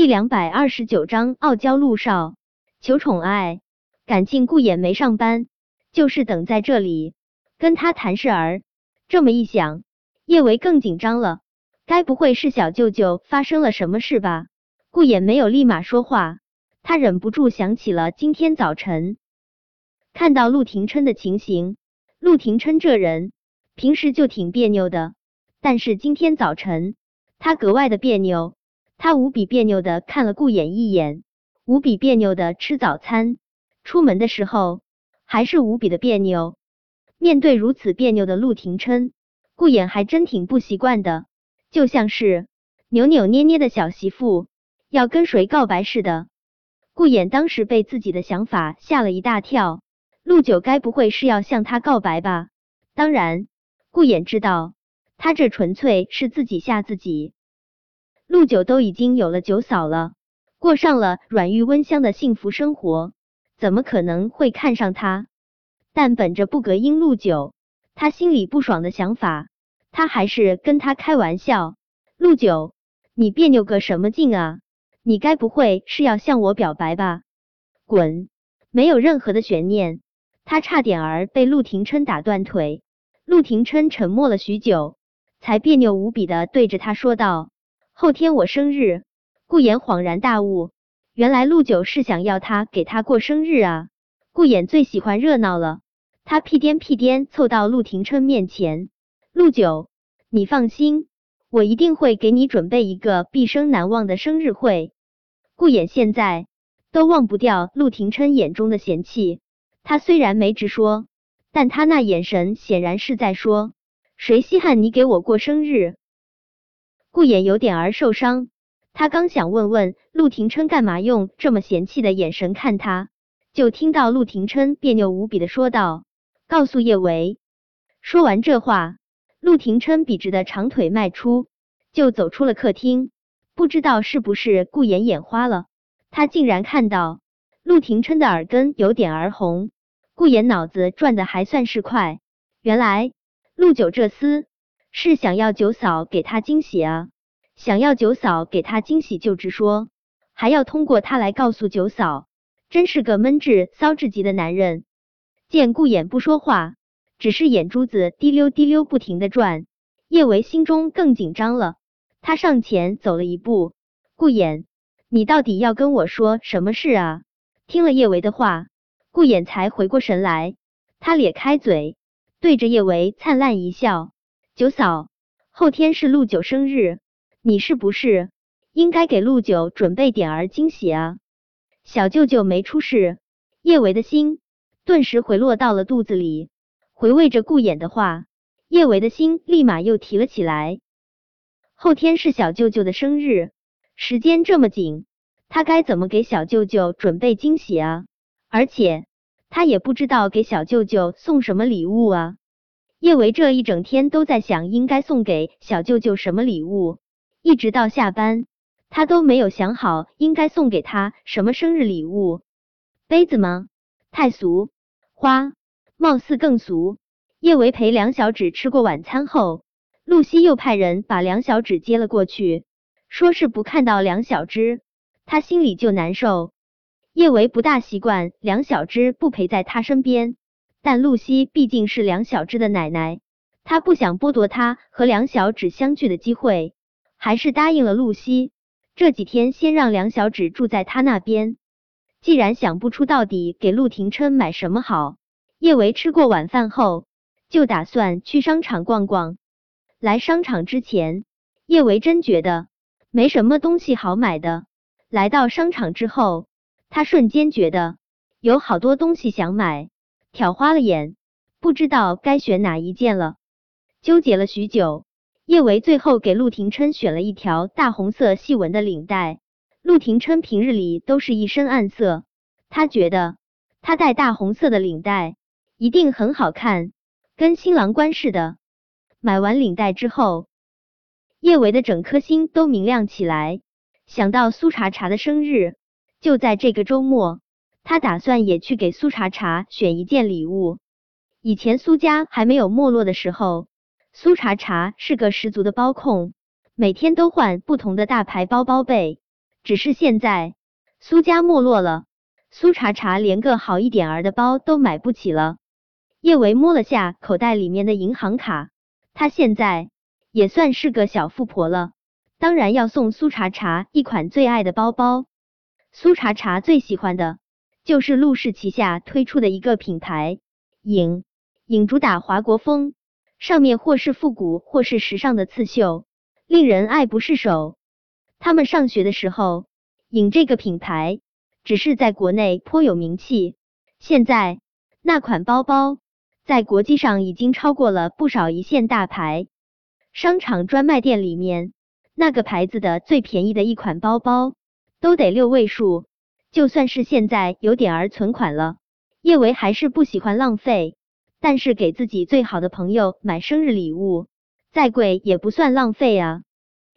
第两百二十九章傲娇陆少求宠爱。感情顾衍没上班，就是等在这里跟他谈事儿。这么一想，叶维更紧张了。该不会是小舅舅发生了什么事吧？顾衍没有立马说话，他忍不住想起了今天早晨看到陆廷琛的情形。陆廷琛这人平时就挺别扭的，但是今天早晨他格外的别扭。他无比别扭的看了顾衍一眼，无比别扭的吃早餐。出门的时候还是无比的别扭。面对如此别扭的陆廷琛，顾衍还真挺不习惯的，就像是扭扭捏捏的小媳妇要跟谁告白似的。顾衍当时被自己的想法吓了一大跳，陆九该不会是要向他告白吧？当然，顾衍知道他这纯粹是自己吓自己。陆九都已经有了九嫂了，过上了软玉温香的幸福生活。怎么可能会看上他？但本着不隔音陆九，他心里不爽的想法，他还是跟他开玩笑：“陆九，你别扭个什么劲啊？你该不会是要向我表白吧？”滚！没有任何的悬念，他差点儿被陆廷琛打断腿。陆廷琛沉默了许久，才别扭无比的对着他说道：“后天我生日。”顾衍恍然大悟。原来陆九是想要他给他过生日啊！顾衍最喜欢热闹了，他屁颠屁颠凑到陆廷琛面前：“陆九，你放心，我一定会给你准备一个毕生难忘的生日会。”顾衍现在都忘不掉陆廷琛眼中的嫌弃，他虽然没直说，但他那眼神显然是在说：“谁稀罕你给我过生日？”顾衍有点儿受伤。他刚想问问陆廷琛干嘛用这么嫌弃的眼神看他，就听到陆廷琛别扭无比的说道：“告诉叶维。”说完这话，陆廷琛笔直的长腿迈出，就走出了客厅。不知道是不是顾妍眼花了，他竟然看到陆廷琛的耳根有点儿红。顾妍脑子转的还算是快，原来陆九这厮是想要九嫂给他惊喜啊！想要九嫂给他惊喜就直说，还要通过他来告诉九嫂，真是个闷至骚至极的男人。见顾衍不说话，只是眼珠子滴溜滴溜不停的转，叶维心中更紧张了。他上前走了一步，顾衍，你到底要跟我说什么事啊？听了叶维的话，顾衍才回过神来，他咧开嘴，对着叶维灿烂一笑：“九嫂，后天是陆九生日。”你是不是应该给陆九准备点儿惊喜啊？小舅舅没出事，叶维的心顿时回落到了肚子里。回味着顾衍的话，叶维的心立马又提了起来。后天是小舅舅的生日，时间这么紧，他该怎么给小舅舅准备惊喜啊？而且他也不知道给小舅舅送什么礼物啊。叶维这一整天都在想应该送给小舅舅什么礼物。一直到下班，他都没有想好应该送给他什么生日礼物。杯子吗？太俗。花，貌似更俗。叶维陪梁小芷吃过晚餐后，露西又派人把梁小芷接了过去，说是不看到梁小芝，他心里就难受。叶维不大习惯梁小芝不陪在他身边，但露西毕竟是梁小芝的奶奶，她不想剥夺她和梁小芷相聚的机会。还是答应了露西，这几天先让梁小芷住在他那边。既然想不出到底给陆廷琛买什么好，叶维吃过晚饭后就打算去商场逛逛。来商场之前，叶维真觉得没什么东西好买的。来到商场之后，他瞬间觉得有好多东西想买，挑花了眼，不知道该选哪一件了。纠结了许久。叶维最后给陆廷琛选了一条大红色细纹的领带。陆廷琛平日里都是一身暗色，他觉得他戴大红色的领带一定很好看，跟新郎官似的。买完领带之后，叶维的整颗心都明亮起来。想到苏茶茶的生日就在这个周末，他打算也去给苏茶茶选一件礼物。以前苏家还没有没落的时候。苏茶茶是个十足的包控，每天都换不同的大牌包包背，只是现在苏家没落了，苏茶茶连个好一点儿的包都买不起了。叶维摸了下口袋里面的银行卡，他现在也算是个小富婆了，当然要送苏茶茶一款最爱的包包。苏茶茶最喜欢的就是陆氏旗下推出的一个品牌影影，主打华国风，上面或是复古或是时尚的刺绣，令人爱不释手。他们上学的时候，影这个品牌只是在国内颇有名气。现在那款包包在国际上已经超过了不少一线大牌。商场专卖店里面那个牌子的最便宜的一款包包都得六位数。就算是现在有点儿存款了，叶维还是不喜欢浪费。但是给自己最好的朋友买生日礼物，再贵也不算浪费啊。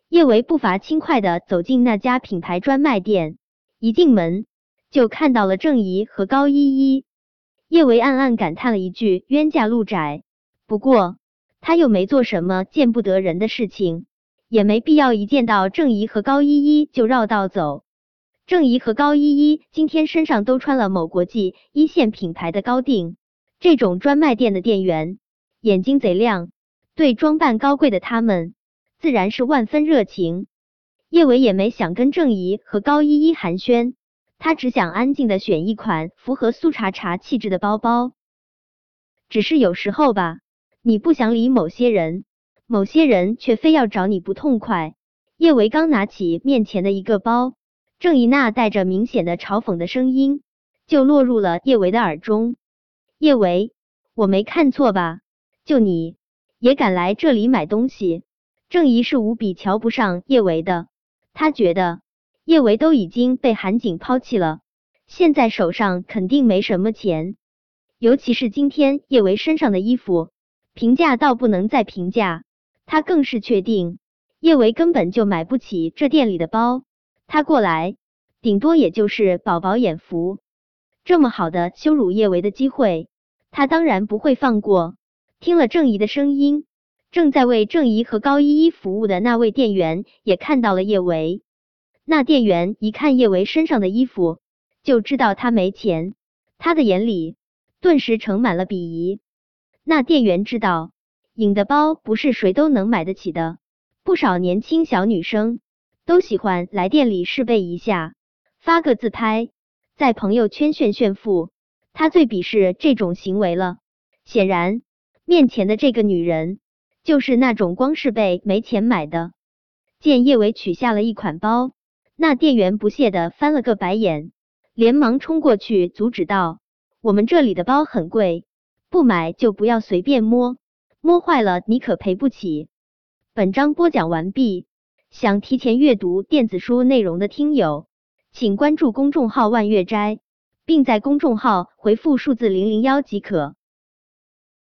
叶维步伐轻快的走进那家品牌专卖店，一进门就看到了郑怡和高依依。叶维暗暗感叹了一句：“冤家路窄。”不过他又没做什么见不得人的事情，也没必要一见到郑怡和高依依就绕道走。郑怡和高依依今天身上都穿了某国际一线品牌的高定，这种专卖店的店员眼睛贼亮，对装扮高贵的他们。自然是万分热情，叶伟也没想跟郑怡和高依依寒暄，他只想安静的选一款符合苏茶茶气质的包包。只是有时候吧，你不想理某些人，某些人却非要找你不痛快。叶维刚拿起面前的一个包，郑怡娜带着明显的嘲讽的声音就落入了叶维的耳中。叶维，我没看错吧？就你也敢来这里买东西？郑怡是无比瞧不上叶维的，他觉得叶维都已经被韩景抛弃了，现在手上肯定没什么钱，尤其是今天叶维身上的衣服，平价到不能再平价，他更是确定叶维根本就买不起这店里的包，他过来顶多也就是饱饱眼福，这么好的羞辱叶维的机会，他当然不会放过。听了郑怡的声音。正在为郑怡和高依依服务的那位店员也看到了叶维。那店员一看叶维身上的衣服，就知道他没钱，他的眼里顿时盛满了鄙夷。那店员知道，影的包不是谁都能买得起的，不少年轻小女生都喜欢来店里试背一下，发个自拍，在朋友圈炫炫富。他最鄙视这种行为了。显然，面前的这个女人。就是那种光是被没钱买的。见叶伟取下了一款包，那店员不屑的翻了个白眼，连忙冲过去阻止道：“我们这里的包很贵，不买就不要随便摸，摸坏了你可赔不起。”本章播讲完毕。想提前阅读电子书内容的听友，请关注公众号万月斋，并在公众号回复数字零零幺即可。